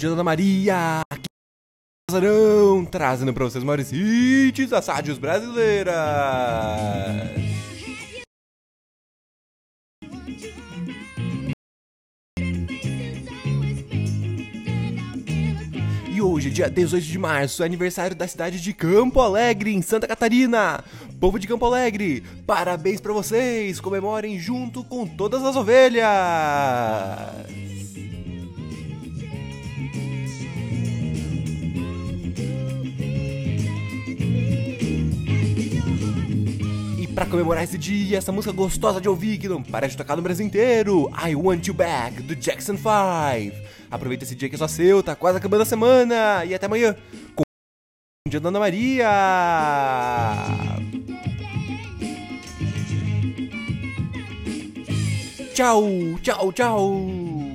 dia Ana Maria, Casarão, trazendo pra vocês maiores hits das rádios brasileiras. E hoje, dia 18 de março, é aniversário da cidade de Campo Alegre, em Santa Catarina. Povo de Campo Alegre, parabéns pra vocês! Comemorem junto com todas as ovelhas! E pra comemorar esse dia, essa música gostosa de ouvir que não para de tocar no Brasil inteiro, I Want You Back, do Jackson 5. Aproveita esse dia que é só seu, tá quase acabando a semana. E até amanhã com o dia da Ana Maria. Tchau, tchau, tchau.